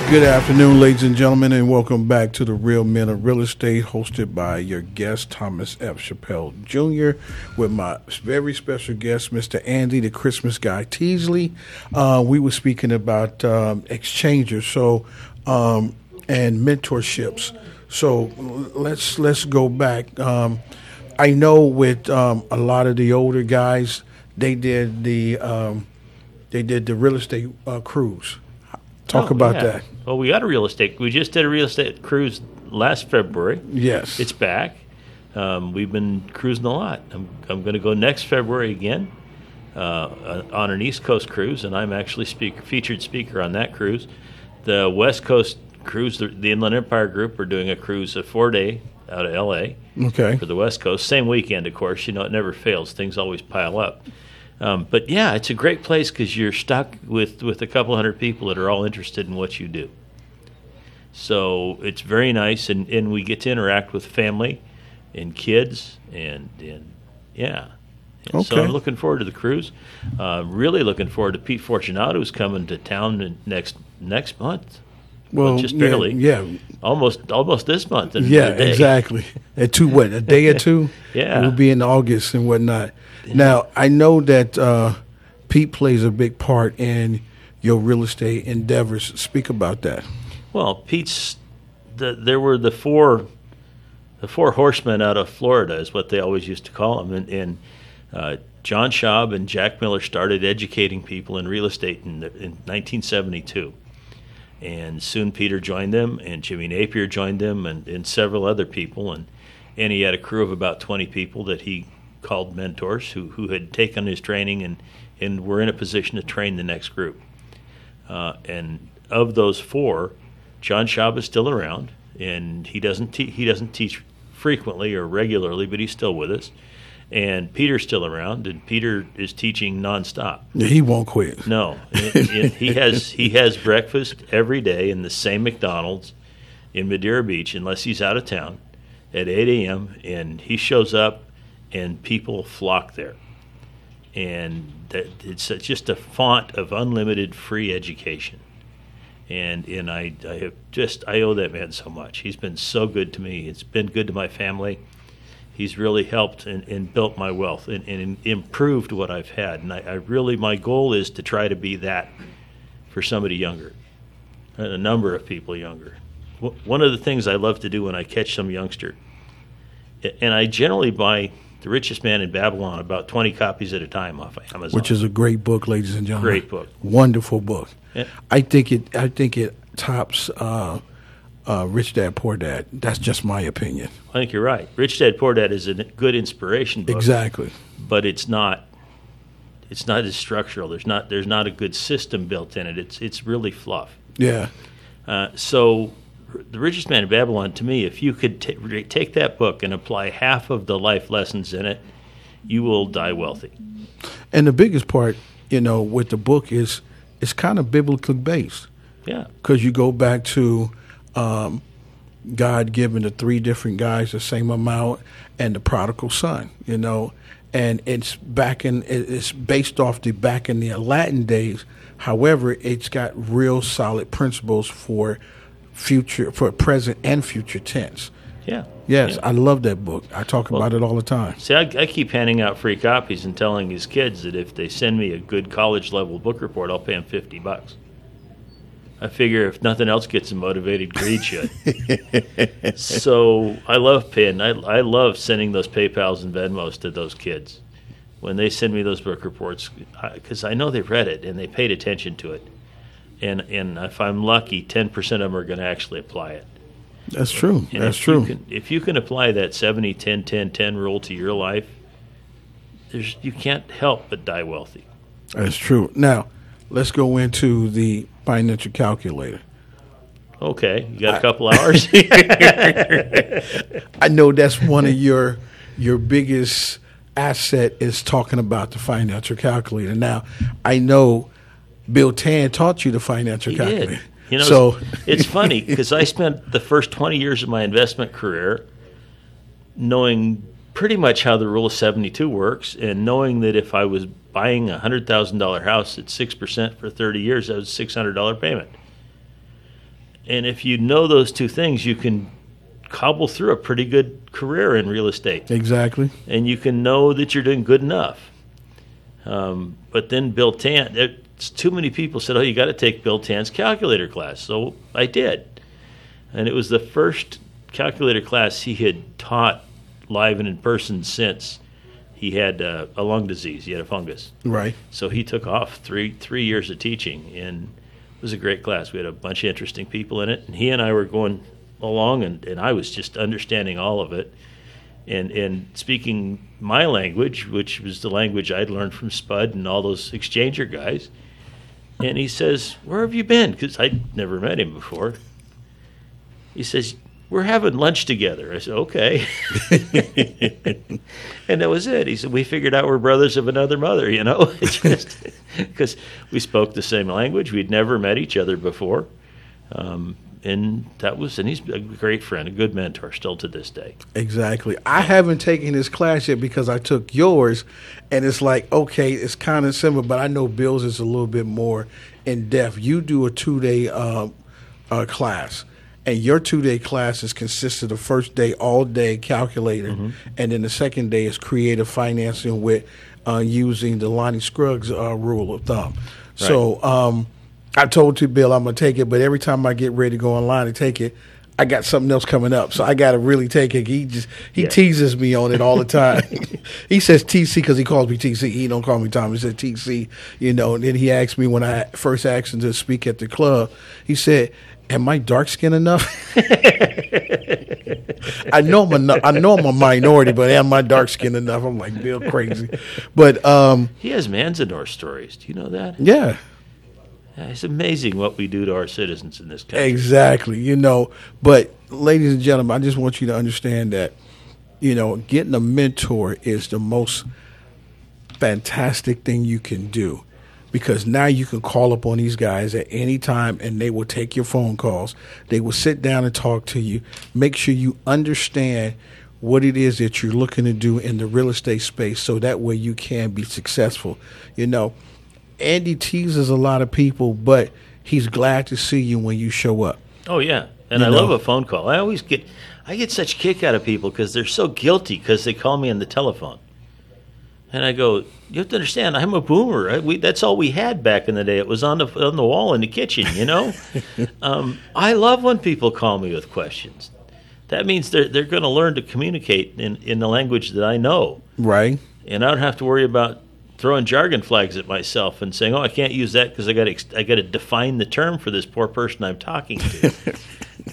Good afternoon, ladies and gentlemen, and welcome back to the Real Men of Real Estate, hosted by your guest, Thomas F. Chappell Jr., with my very special guest, Mr. Andy, the Christmas guy Teasley. Uh, we were speaking about um, exchangers, so um, and mentorships. So let's let's go back. Um, I know with um, a lot of the older guys, they did the um, they did the real estate uh, cruise. Talk Oh, about yeah. that. Well, we got a real estate. We just did a real estate cruise last February. Yes. It's back. Um, we've been cruising a lot. I'm, I'm going to go next February again uh, on an East Coast cruise, and I'm actually speak, featured speaker on that cruise. The West Coast cruise, the, the Inland Empire Group, are doing a cruise, a four day out of LA Okay. for the West Coast. Same weekend, of course. You know, it never fails. Things always pile up. Um, but yeah, it's a great place because you're stuck with, with a couple hundred people that are all interested in what you do. So it's very nice, and, and we get to interact with family and kids, and, and yeah. And So I'm looking forward to the cruise. Uh, really looking forward to Pete Fortunato's coming to town next next month. Well, just barely. yeah. almost almost this month. Yeah, exactly. At two what a day or two. *laughs* Yeah. it will be in August and whatnot. Now I know that uh, Pete plays a big part in your real estate endeavors. Speak about that. Well, Pete's the, there were the four the four horsemen out of Florida is what they always used to call them, and, and uh, John Schaub and Jack Miller started educating people in real estate in, in 1972, And soon Peter joined them, and Jimmy Napier joined them, and, and several other people. And, and he had a crew of about 20 people that he called mentors who, who had taken his training and, and were in a position to train the next group. Uh, and of those four, John Schaub is still around, and he doesn't te- he doesn't teach frequently or regularly, but he's still with us. And Peter's still around, and Peter is teaching nonstop. He won't quit. No, It- it- he has he has breakfast every day in the same McDonald's in Madeira Beach, unless he's out of town, at 8 a.m. And he shows up, and people flock there. And that, it's just a font of unlimited free education. And and I, I have just I owe that man so much. He's been so good to me. It's been good to my family. He's really helped and, and built my wealth and, and improved what I've had. And I, I really my goal is to try to be that for somebody younger, and a number of people younger. One of the things I love to do when I catch some youngster, and I generally buy The Richest Man in Babylon about 20 copies at a time off of Amazon. which is a great book, ladies and gentlemen. Great book. wonderful book. Yeah. I think it. I think it tops uh, uh, Rich Dad Poor Dad. That's just my opinion. I think you're right. Rich Dad Poor Dad is a good inspiration book. Exactly. But it's not. It's not as structural. There's not. There's not a good system built in it. It's. It's really fluff. Yeah. Uh, so, the richest man in Babylon, to me, if you could re- take that book and apply half of the life lessons in it, you will die wealthy. And the biggest part, you know, with the book is it's kind of biblically based. Yeah. Because you go back to um, God giving the three different guys the same amount and the prodigal son, you know, and it's back in, it's based off the back in the Latin days. However, it's got real solid principles for future, for present and future tense. Yeah. Yes, Yeah. I love that book. I talk Well- about it all the time. See, I, I keep handing out free copies and telling these kids that if they send me a good college level book report, I'll pay them 50 bucks. I figure if nothing else gets them motivated, greed should. *laughs* so I love paying. I, I love sending those PayPals and Venmos to those kids when they send me those book reports because I know they've read it and they paid attention to it. And and if I'm lucky, 10% of them are going to actually apply it. That's true. And That's if true. You can, if you can apply that 70 10 10 10 rule to your life, there's you can't help but die wealthy. That's true. Now, let's go into the financial calculator. Okay, you got a couple hours. *laughs* I know that's one of your your biggest asset is talking about the financial calculator. Now, I know Bill Tan taught you the financial He calculator. did. You know, so it's funny because I spent the first 20 years of my investment career knowing pretty much how the rule of 72 works and knowing that if I was buying a $100,000 house at 6% for 30 years, that was a $600 payment. And if you know those two things, you can cobble through a pretty good career in real estate. exactly. and you can know that you're doing good enough. Um, but then Bill Tan, too many people said, "Oh, you got to take Bill Tan's calculator class." So I did, and it was the first calculator class he had taught live and in person since he had uh, a lung disease. He had a fungus. Right. So he took off three three years of teaching, and it was a great class. We had a bunch of interesting people in it, and he and I were going along, and, and I was just understanding all of it, and and speaking my language, which was the language I'd learned from Spud and all those exchanger guys. And he says, "Where have you been?" Because I'd never met him before. He says, "We're having lunch together." I said, "Okay," *laughs* and that was it. He said, "We figured out we're brothers of another mother," you know, *laughs* because we spoke the same language. We'd never met each other before, um, and that was. And he's a great friend, a good mentor, still to this day. Exactly. I haven't taken this class yet because I took yours, and it's like okay, it's kind of similar, but I know Bill's is a little bit more in depth. You do a two day uh, uh, class, and your two day class is of of first day all day calculator, and then the second day is creative financing with uh, using the Lonnie Scruggs uh, rule of thumb. So. Um, I told you, Bill, I'm gonna take it, but every time I get ready to go online and take it, I got something else coming up, so I got to really take it. He just he Yeah. teases me on it all the time. *laughs* *laughs* he says TC because he calls me TC. He don't call me Tom. He says TC. You know. And then he asked me when I first asked him to speak at the club. He said, "Am I dark skinned enough?" *laughs* I know I'm a, know I'm a minority, but am I dark skinned enough? I'm like Bill crazy, but um, He has Manzanar stories. Do you know that? yeah. Yeah, It's amazing what we do to our citizens in this country. Exactly. You know, but ladies and gentlemen, I just want you to understand that, you know, getting a mentor is the most fantastic thing you can do because now you can call up on these guys at any time and they will take your phone calls. They will sit down and talk to you. Make sure you understand what it is that you're looking to do in the real estate space so that way you can be successful. You know, Andy teases a lot of people, but he's glad to see you when you show up. Oh yeah, and You I know. love a phone call. I always get, I get such kick out of people because they're so guilty because they call me on the telephone, and I go, you have to understand, I'm a boomer. I, we, that's all we had back in the day. It was on the on the wall in the kitchen, you know. *laughs* um, I love when people call me with questions. That means they're they're going to learn to communicate in in the language that I know, Right? and I don't have to worry about throwing jargon flags at myself and saying, "Oh, I can't use that because I got to I got to define the term for this poor person I'm talking to."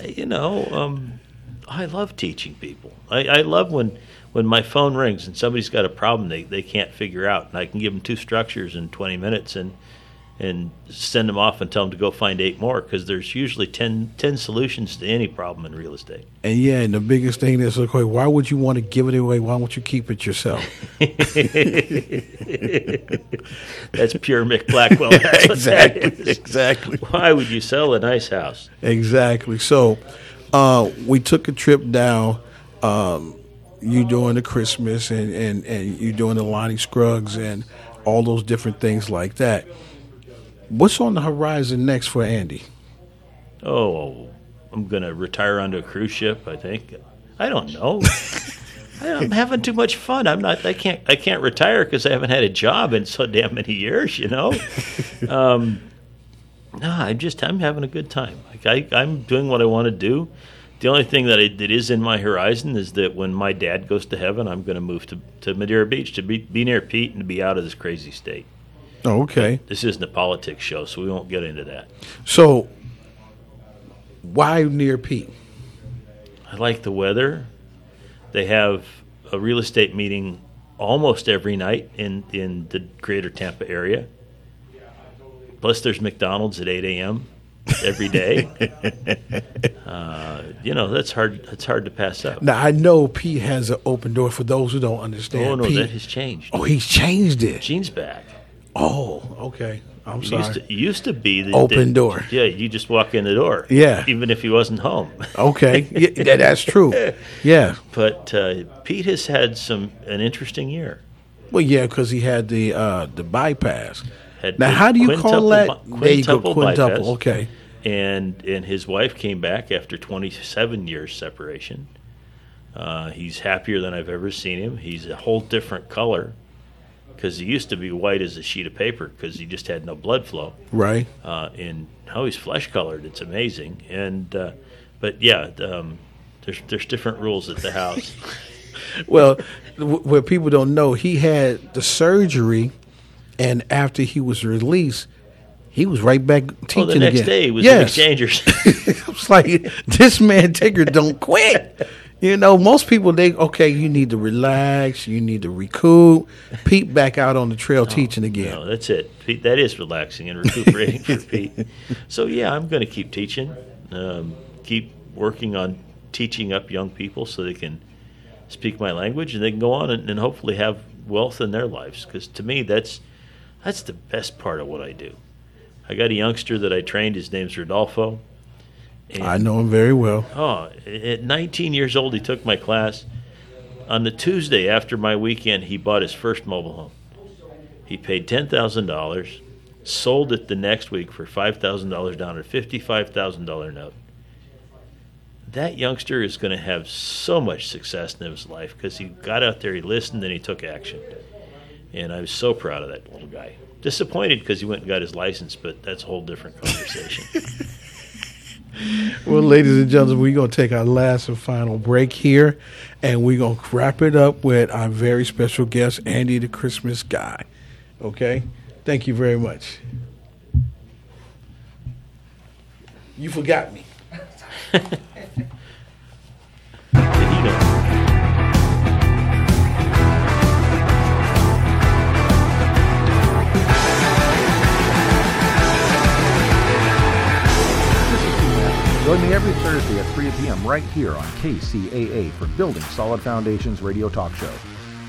*laughs* you know, um, I love teaching people. I, I love when when my phone rings and somebody's got a problem they, they can't figure out, and I can give them two structures in 20 minutes and and send them off and tell them to go find eight more because there's usually 10, 10 solutions to any problem in real estate. And yeah, and the biggest thing is, okay, why would you want to give it away? Why won't you keep it yourself? *laughs* That's pure Mick Blackwell. *laughs* That's Exactly, *laughs* exactly. Why would you sell a nice house? Exactly. So, uh, we took a trip down. Um, you doing the Christmas and, and, and you doing the Lonnie Scruggs and all those different things like that. What's on the horizon next for Andy? Oh, I'm going to retire onto a cruise ship. I think. I don't know. *laughs* I'm having too much fun. I'm not. I can't. I can't retire because I haven't had a job in so damn many years. You know. *laughs* um, no, I'm just. I'm having a good time. Like I, I'm doing what I want to do. The only thing that, I, that is in my horizon is that when my dad goes to heaven, I'm going to move to, to Madeira Beach to be, be near Pete and to be out of this crazy state. Oh, okay. This isn't a politics show, so we won't get into that. So, why near Pete? I like the weather. They have a real estate meeting almost every night in, in the greater Tampa area. Plus, there's McDonald's at 8 a.m. every day. *laughs* uh, you know, that's hard. That's hard to pass up. Now I know Pete has an open door for those who don't understand. oh no, Pete, that has changed. oh, he's changed it. Gene's back. Oh, okay. I'm sorry. used to, used to be the Open the- door. Yeah, you just walk in the door. Yeah. even if he wasn't home. Okay, *laughs* yeah, that's true. Yeah. But uh, Pete has had some an interesting year. Well, yeah, because he had the uh, the bypass. Had Now, how do you call that? bi- There you go, quintuple quintuple. bypass. Okay. And and his wife came back after 27 years separation. Uh, he's happier than I've ever seen him. He's a whole different color because he used to be white as a sheet of paper because he just had no blood flow. Right. Uh, and now he's flesh colored. It's amazing. And uh, but yeah, um, there's there's different rules at the house. *laughs* Well, w- what people don't know, he had the surgery, and after he was released, he was right back teaching oh, the next again. day he was in exchangers. I was *laughs* like, this man Tigger don't quit. *laughs* You know, most people they okay. You need to relax. You need to recoup. Pete back out on the trail teaching again. No, that's it. Pete, that is relaxing and recuperating for *laughs* Pete. So yeah, I'm going to keep teaching, um, keep working on teaching up young people so they can speak my language and they can go on and, and hopefully have wealth in their lives. Because to me, that's that's the best part of what I do. I got a youngster that I trained. His name's Rodolfo. And- I know him very well. Oh, at 19 years old, he took my class. On the Tuesday after my weekend, he bought his first mobile home. He paid $10,000, sold it the next week for $5,000 down, a $55,000 note. That youngster is going to have so much success in his life because he got out there, he listened, and he took action. And I was so proud of that little guy. Disappointed because he went and got his license, but that's a whole different conversation. *laughs* well, ladies and gentlemen, we're going to take our last and final break here, and we're going to wrap it up with our very special guest, Andy the Christmas Guy. Okay? Thank you very much. You forgot me. *laughs* Join me every Thursday at 3 p.m. right here on KCAA for Building Solid Foundations radio talk show.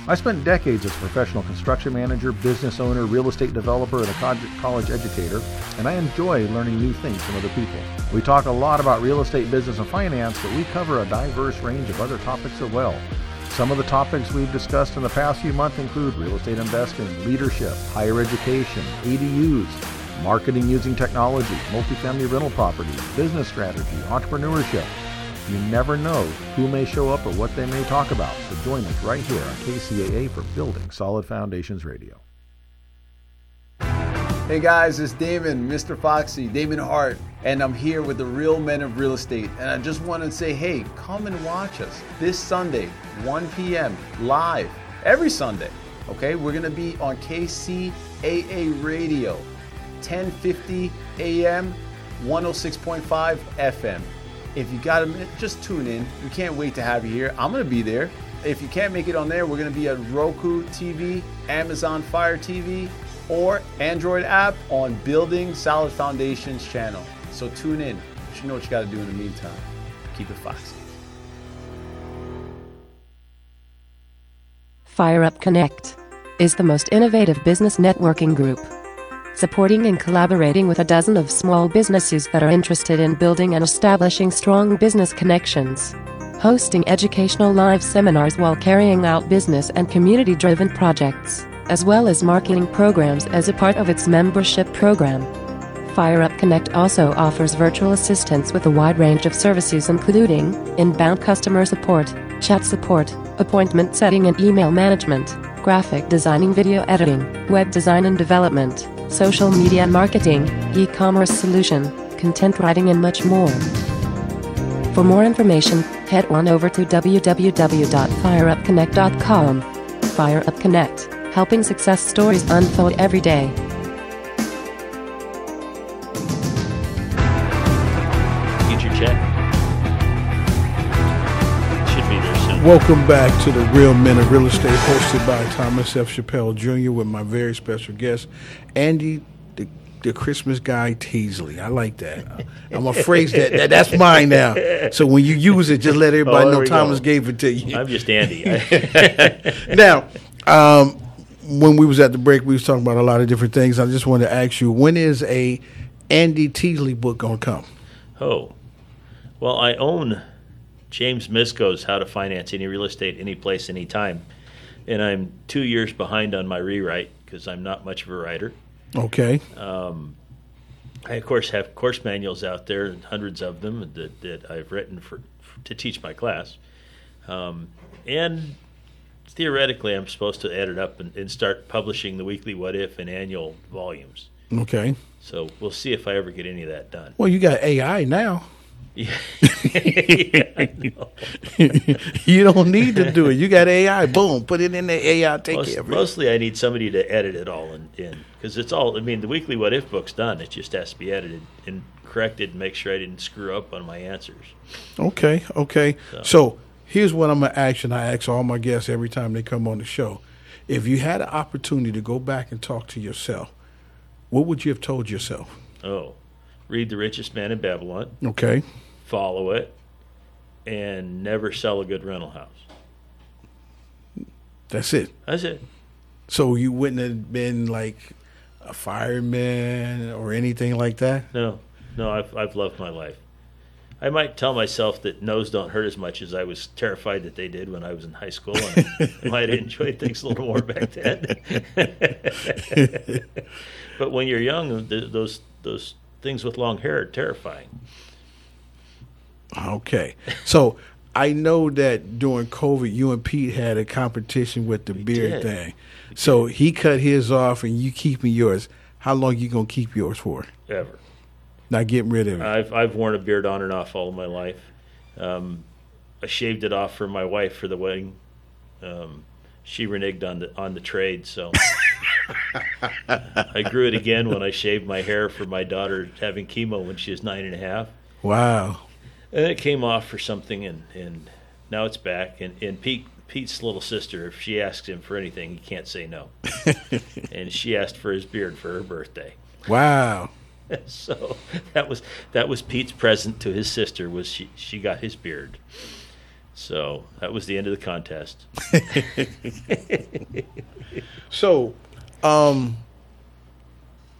I spent decades as a professional construction manager, business owner, real estate developer, and a college educator, and I enjoy learning new things from other people. We talk a lot about real estate business and finance, but we cover a diverse range of other topics as well. Some of the topics we've discussed in the past few months include real estate investing, leadership, higher education, ADUs, marketing using technology, multifamily rental properties, business strategy, entrepreneurship. You never know who may show up or what they may talk about, so join us right here on KCAA for Building Solid Foundations Radio. Hey guys, it's Damon, Mr. Foxy, Damon Hart, and I'm here with the real men of real estate. And I just want to say, hey, come and watch us this Sunday, 1 p.m., live, every Sunday. Okay, we're going to be on KCAA Radio. 1050 AM, 106.5 FM. If you got a minute, just tune in. We can't wait to have you here. I'm to be there. If you can't make it on there, we're to be at Roku TV, Amazon Fire TV, or Android app on Building Solid Foundations channel. So tune in. You should know what you got to do in the meantime. Keep it foxy. Fire Up Connect is the most innovative business networking group supporting and collaborating with a dozen of small businesses that are interested in building and establishing strong business connections. Hosting educational live seminars while carrying out business and community driven projects, as well as marketing programs as a part of its membership program. FireUp Connect also offers virtual assistance with a wide range of services, including inbound customer support, chat support, appointment setting and email management, graphic designing, video editing, web design and development social media marketing, e-commerce solution, content writing and much more. For more information, head on over to www.fireupconnect.com. FireUp Connect, helping success stories unfold every day. Welcome back to the Real Men of Real Estate, hosted by Thomas F. Chappell Jr. with my very special guest, Andy, the, the Christmas guy Teasley. I like that. I'm phrase that, that. That's mine now. So when you use it, just let everybody Oh, know Thomas go. gave it to you. I'm just Andy. *laughs* *laughs* now, um, when we was at the break, we was talking about a lot of different things. I just wanted to ask you, when is a Andy Teasley book gonna come? Oh, well, I own James Misko's How to Finance Any Real Estate, Any Place, Anytime, and I'm two years behind on my rewrite because I'm not much of a writer. Okay. Um, I of course have course manuals out there, hundreds of them that, that I've written for, to teach my class, um, and theoretically I'm supposed to add it up and, and start publishing the weekly What If and annual volumes. Okay. So we'll see if I ever get any of that done. Well, you got AI now. Yeah. *laughs* You don't need to do it. You got AI. Boom. Put it in the AI. Take Most- care of it. mostly, I need somebody to edit it all in because it's all. I mean, the weekly What If book's done. It just has to be edited and corrected and make sure I didn't screw up on my answers. Okay, okay. So- So. here's what I'm gonna ask, and I ask all my guests every time they come on the show. If you had an opportunity to go back and talk to yourself, what would you have told yourself? Oh, read The Richest Man in Babylon. Okay. Follow it, and never sell a good rental house. That's it. That's it. So you wouldn't have been like a fireman or anything like that? No, no, I've I've loved my life. I might tell myself that no's don't hurt as much as I was terrified that they did when I was in high school, and I *laughs* might have enjoyed things a little more back *laughs* then. *laughs* but when you're young, th- those those things with long hair are terrifying. Okay. So I know that during COVID, you and Pete had a competition with the beard did. thing. So he cut his off, and you keeping yours. How long you gonna keep yours for? Ever. Not getting rid of it. I've I've worn a beard on and off all of my life. Um, I shaved it off for my wife for the wedding. Um, she reneged on the on the trade, so *laughs* I grew it again when I shaved my hair for my daughter having chemo when she was nine and a half. Wow. And it came off for something, and, and now it's back. And, and Pete Pete's little sister, if she asks him for anything, he can't say no. *laughs* and she asked for his beard for her birthday. Wow. *laughs* so that was that was Pete's present to his sister was she she got his beard. So that was the end of the contest. *laughs* so, um,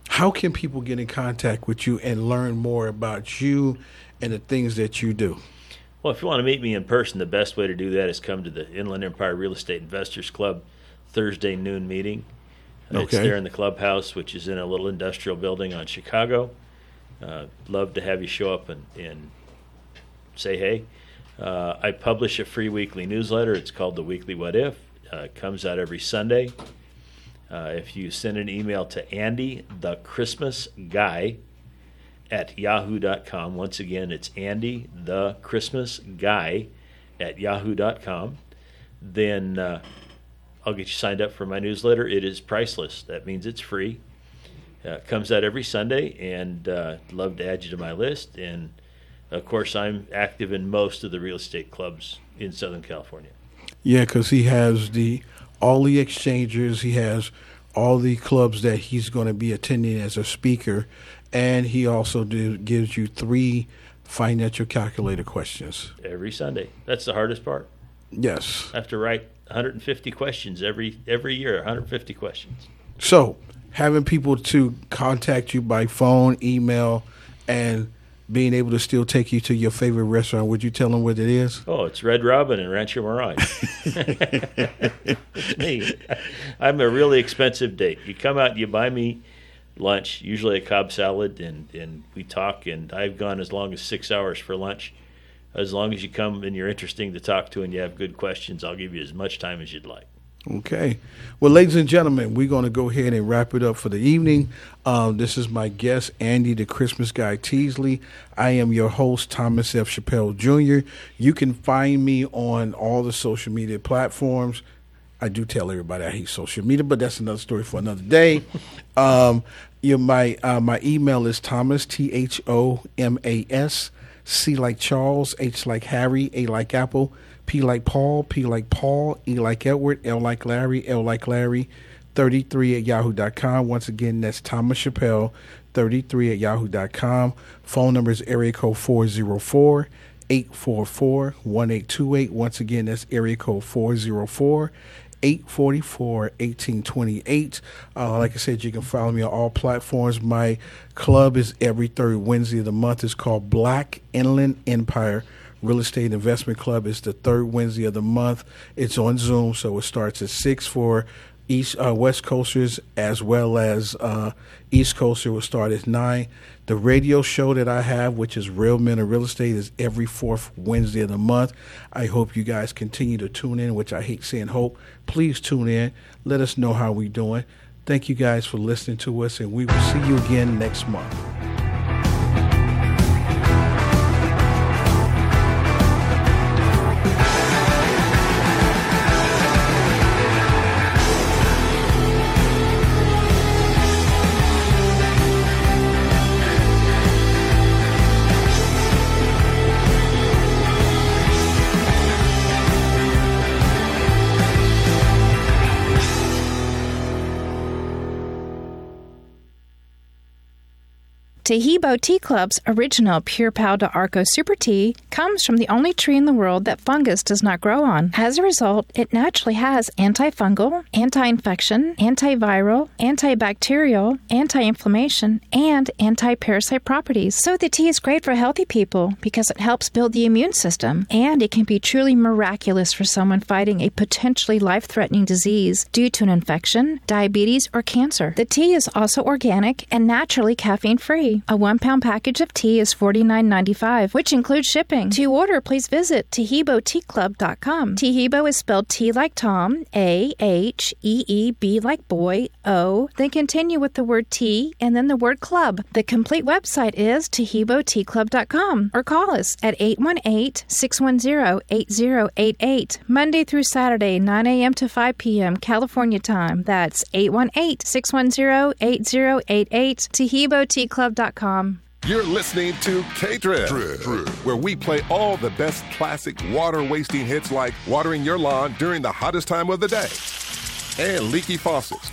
how can people get in contact with you and learn more about you and the things that you do? Well, if you want to meet me in person, the best way to do that is come to the Inland Empire Real Estate Investors Club Thursday noon meeting. Uh, It's there in the clubhouse, which is in a little industrial building on Chicago. Uh, love to have you show up and, and say hey. Uh, I publish a free weekly newsletter. It's called the Weekly What If. Uh, it comes out every Sunday. Uh, if you send an email to Andy the Christmas Guy at yahoo.com, once again, it's Andy the Christmas Guy at yahoo.com, then uh, I'll get you signed up for my newsletter. It is priceless. That means it's free. Uh, comes out every Sunday, and uh, love to add you to my list. And of course, I'm active in most of the real estate clubs in Southern California. Yeah, because he has the all the exchanges. He has all the clubs that he's going to be attending as a speaker, and he also do, gives you three financial calculator questions. Every Sunday. That's the hardest part. Yes. I have to write 150 questions every every year. 150 questions. So, having people to contact you by phone, email, and being able to still take you to your favorite restaurant, would you tell them what it is? Oh, it's Red Robin and Rancho Mirage. *laughs* *laughs* it's me. I'm a really expensive date. You come out, you buy me lunch, usually a Cobb salad, and, and we talk. And I've gone as long as six hours for lunch. As long as you come and you're interesting to talk to and you have good questions, I'll give you as much time as you'd like. Okay. Well, ladies and gentlemen, we're going to go ahead and wrap it up for the evening. Um, this is my guest, Andy the Christmas Guy Teasley. I am your host, Thomas F. Chappell Jr. You can find me on all the social media platforms. I do tell everybody I hate social media, but that's another story for another day. um, you my uh, my email is Thomas T H O M A S C like Charles, H like Harry, A like Apple, P like Paul, P like Paul, E like Edward, L like Larry, L like Larry, 33 at yahoo.com. Once again, that's Thomas Chappell, 33 at yahoo.com. Phone number is area code 404 844 1828. Once again, that's area code 404 844 1828. Uh, like I said, you can follow me on all platforms. My club is every third Wednesday of the month. It's called Black Inland Empire Real Estate Investment Club. It's the third Wednesday of the month. It's on Zoom, so it starts at 6 for East uh, West Coasters as well as uh, East Coaster will start at nine. The radio show that I have, which is Real Men of Real Estate, is every fourth Wednesday of the month. I hope you guys continue to tune in, which I hate saying hope. Please tune in. Let us know how we're doing. Thank you guys for listening to us, and we will see you again next month. Taheebo Tea Club's original Pure Pau de Arco Super Tea comes from the only tree in the world that fungus does not grow on. As a result, it naturally has antifungal, anti infection, antiviral, antibacterial, anti inflammation, and anti parasite properties. So the tea is great for healthy people because it helps build the immune system, and it can be truly miraculous for someone fighting a potentially life threatening disease due to an infection, diabetes, or cancer. The tea is also organic and naturally caffeine free. A one pound package of tea is $49.95, which includes shipping. To order, please visit TaheeboTeaClub.com. Taheebo is spelled T like Tom, A H E E B like boy, O, then continue with the word tea and then the word club. The complete website is TaheeboTeaClub.com or call us at 818 610 8088, Monday through Saturday, 9 a.m. to 5 p.m. California time. That's 818 610 8088, You're listening to K Drip, where we play all the best classic water wasting hits like watering your lawn during the hottest time of the day and leaky faucets.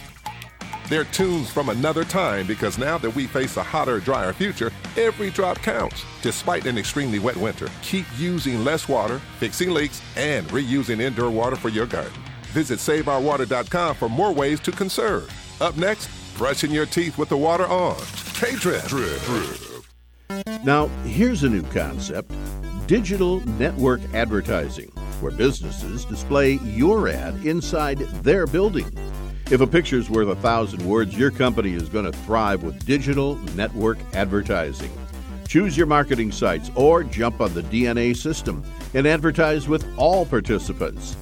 They're tunes from another time because now that we face a hotter, drier future, every drop counts. Despite an extremely wet winter, keep using less water, fixing leaks, and reusing indoor water for your garden. Visit SaveOurWater.com for more ways to conserve. Up next, brushing your teeth with the water on. K Drip. Now, here's a new concept digital network advertising, where businesses display your ad inside their building. If a picture's worth a thousand words, your company is going to thrive with digital network advertising. Choose your marketing sites or jump on the DNA system and advertise with all participants.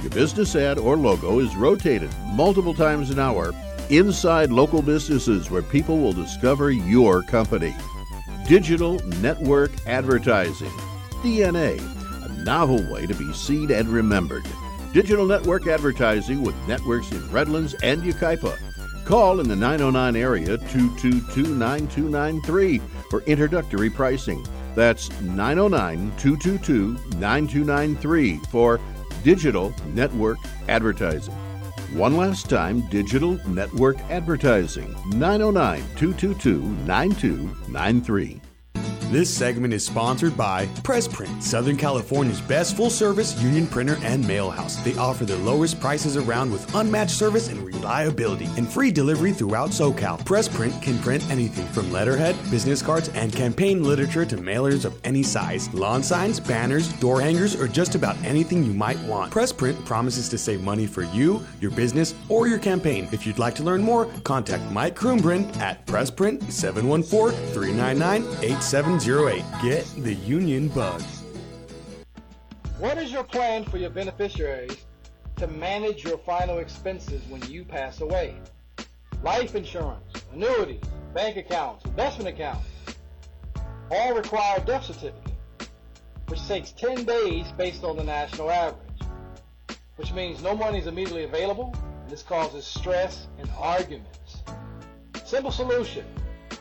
Your business ad or logo is rotated multiple times an hour inside local businesses where people will discover your company. Digital Network Advertising, DNA, a novel way to be seen and remembered. Digital Network Advertising with networks in Redlands and Yucaipa. Call in the 909 area 222 9293 for introductory pricing. That's 909 222 9293 for Digital Network Advertising. One last time, Digital Network Advertising, 909 222 9293. This segment is sponsored by Pressprint, Southern California's best full service union printer and mail house. They offer the lowest prices around with unmatched service and reliability and free delivery throughout SoCal. Pressprint can print anything from letterhead, business cards, and campaign literature to mailers of any size, lawn signs, banners, door hangers, or just about anything you might want. Pressprint promises to save money for you, your business, or your campaign. If you'd like to learn more, contact Mike Krumbrand at Pressprint 714 399 8708. Get the union bug. What is your plan for your beneficiaries to manage your final expenses when you pass away? Life insurance, annuities, bank accounts, investment accounts all require a death certificate, which takes 10 days based on the national average, which means no money is immediately available, and this causes stress and arguments. Simple solution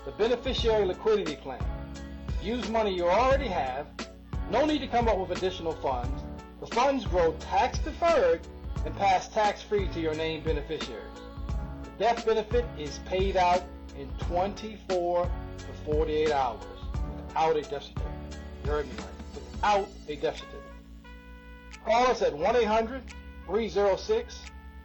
the beneficiary liquidity plan. Use money you already have. No need to come up with additional funds. The funds grow tax deferred and pass tax free to your named beneficiaries. The death benefit is paid out in 24 to 48 hours without a death certificate. You heard me right. Without a death certificate. Call us at 1 800 306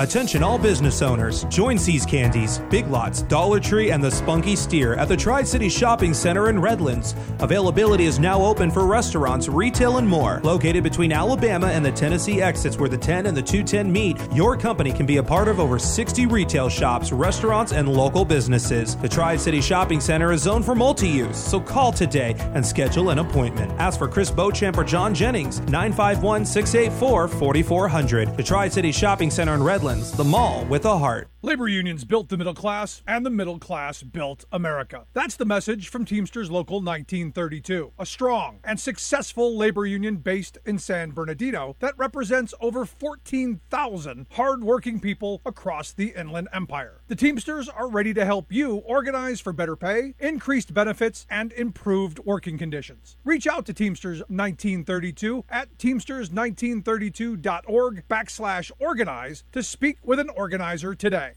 Attention all business owners. Join See's Candies, Big Lots, Dollar Tree, and the Spunky Steer at the Tri City Shopping Center in Redlands. Availability is now open for restaurants, retail, and more. Located between Alabama and the Tennessee exits where the 10 and the 210 meet, your company can be a part of over 60 retail shops, restaurants, and local businesses. The Tri City Shopping Center is zoned for multi use, so call today and schedule an appointment. Ask for Chris Beauchamp or John Jennings, 951 684 4400. The Tri City Shopping Center in Redlands, the mall with a heart. Labor unions built the middle class, and the middle class built America. That's the message from Teamsters Local 1932, a strong and successful labor union based in San Bernardino that represents over 14,000 hardworking people across the Inland Empire. The Teamsters are ready to help you organize for better pay, increased benefits, and improved working conditions. Reach out to Teamsters 1932 at teamsters1932.org backslash organize to speak with an organizer today.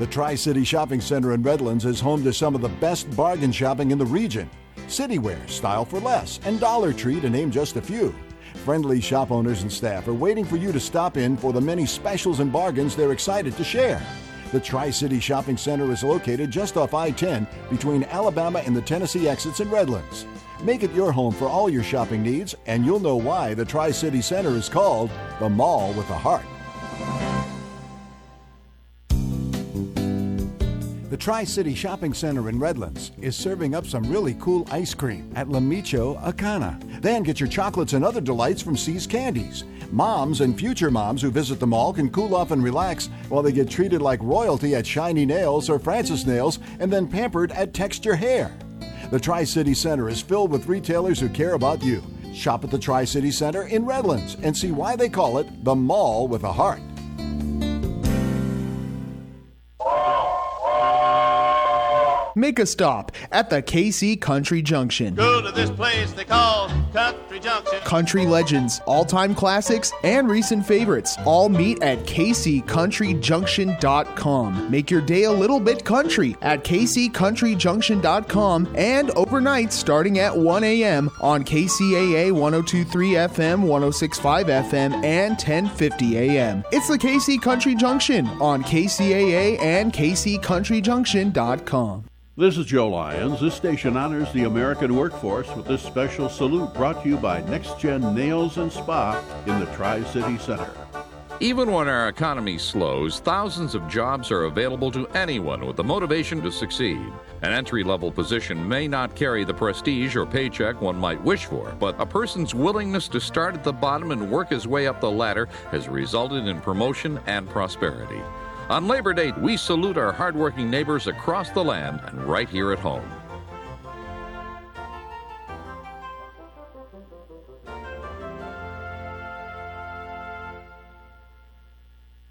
The Tri City Shopping Center in Redlands is home to some of the best bargain shopping in the region. Citywear, Style for Less, and Dollar Tree, to name just a few. Friendly shop owners and staff are waiting for you to stop in for the many specials and bargains they're excited to share. The Tri City Shopping Center is located just off I 10 between Alabama and the Tennessee exits in Redlands. Make it your home for all your shopping needs, and you'll know why the Tri City Center is called the Mall with a Heart. The Tri City Shopping Center in Redlands is serving up some really cool ice cream at La Michoacana. Then get your chocolates and other delights from See's Candies. Moms and future moms who visit the mall can cool off and relax while they get treated like royalty at Shiny Nails or Francis Nails and then pampered at Texture Hair. The Tri City Center is filled with retailers who care about you. Shop at the Tri City Center in Redlands and see why they call it the Mall with a Heart. Make a stop at the KC Country Junction. Go to this place they call Country Junction. Country legends, all time classics, and recent favorites all meet at kccountryjunction.com. Make your day a little bit country at kccountryjunction.com and overnight starting at 1 a.m. on KCAA 1023 FM, 1065 FM, and 1050 a.m. It's the KC Country Junction on KCAA and kccountryjunction.com. This is Joe Lyons. This station honors the American workforce with this special salute brought to you by Next Gen Nails and Spa in the Tri City Center. Even when our economy slows, thousands of jobs are available to anyone with the motivation to succeed. An entry level position may not carry the prestige or paycheck one might wish for, but a person's willingness to start at the bottom and work his way up the ladder has resulted in promotion and prosperity. On Labor Day, we salute our hardworking neighbors across the land and right here at home.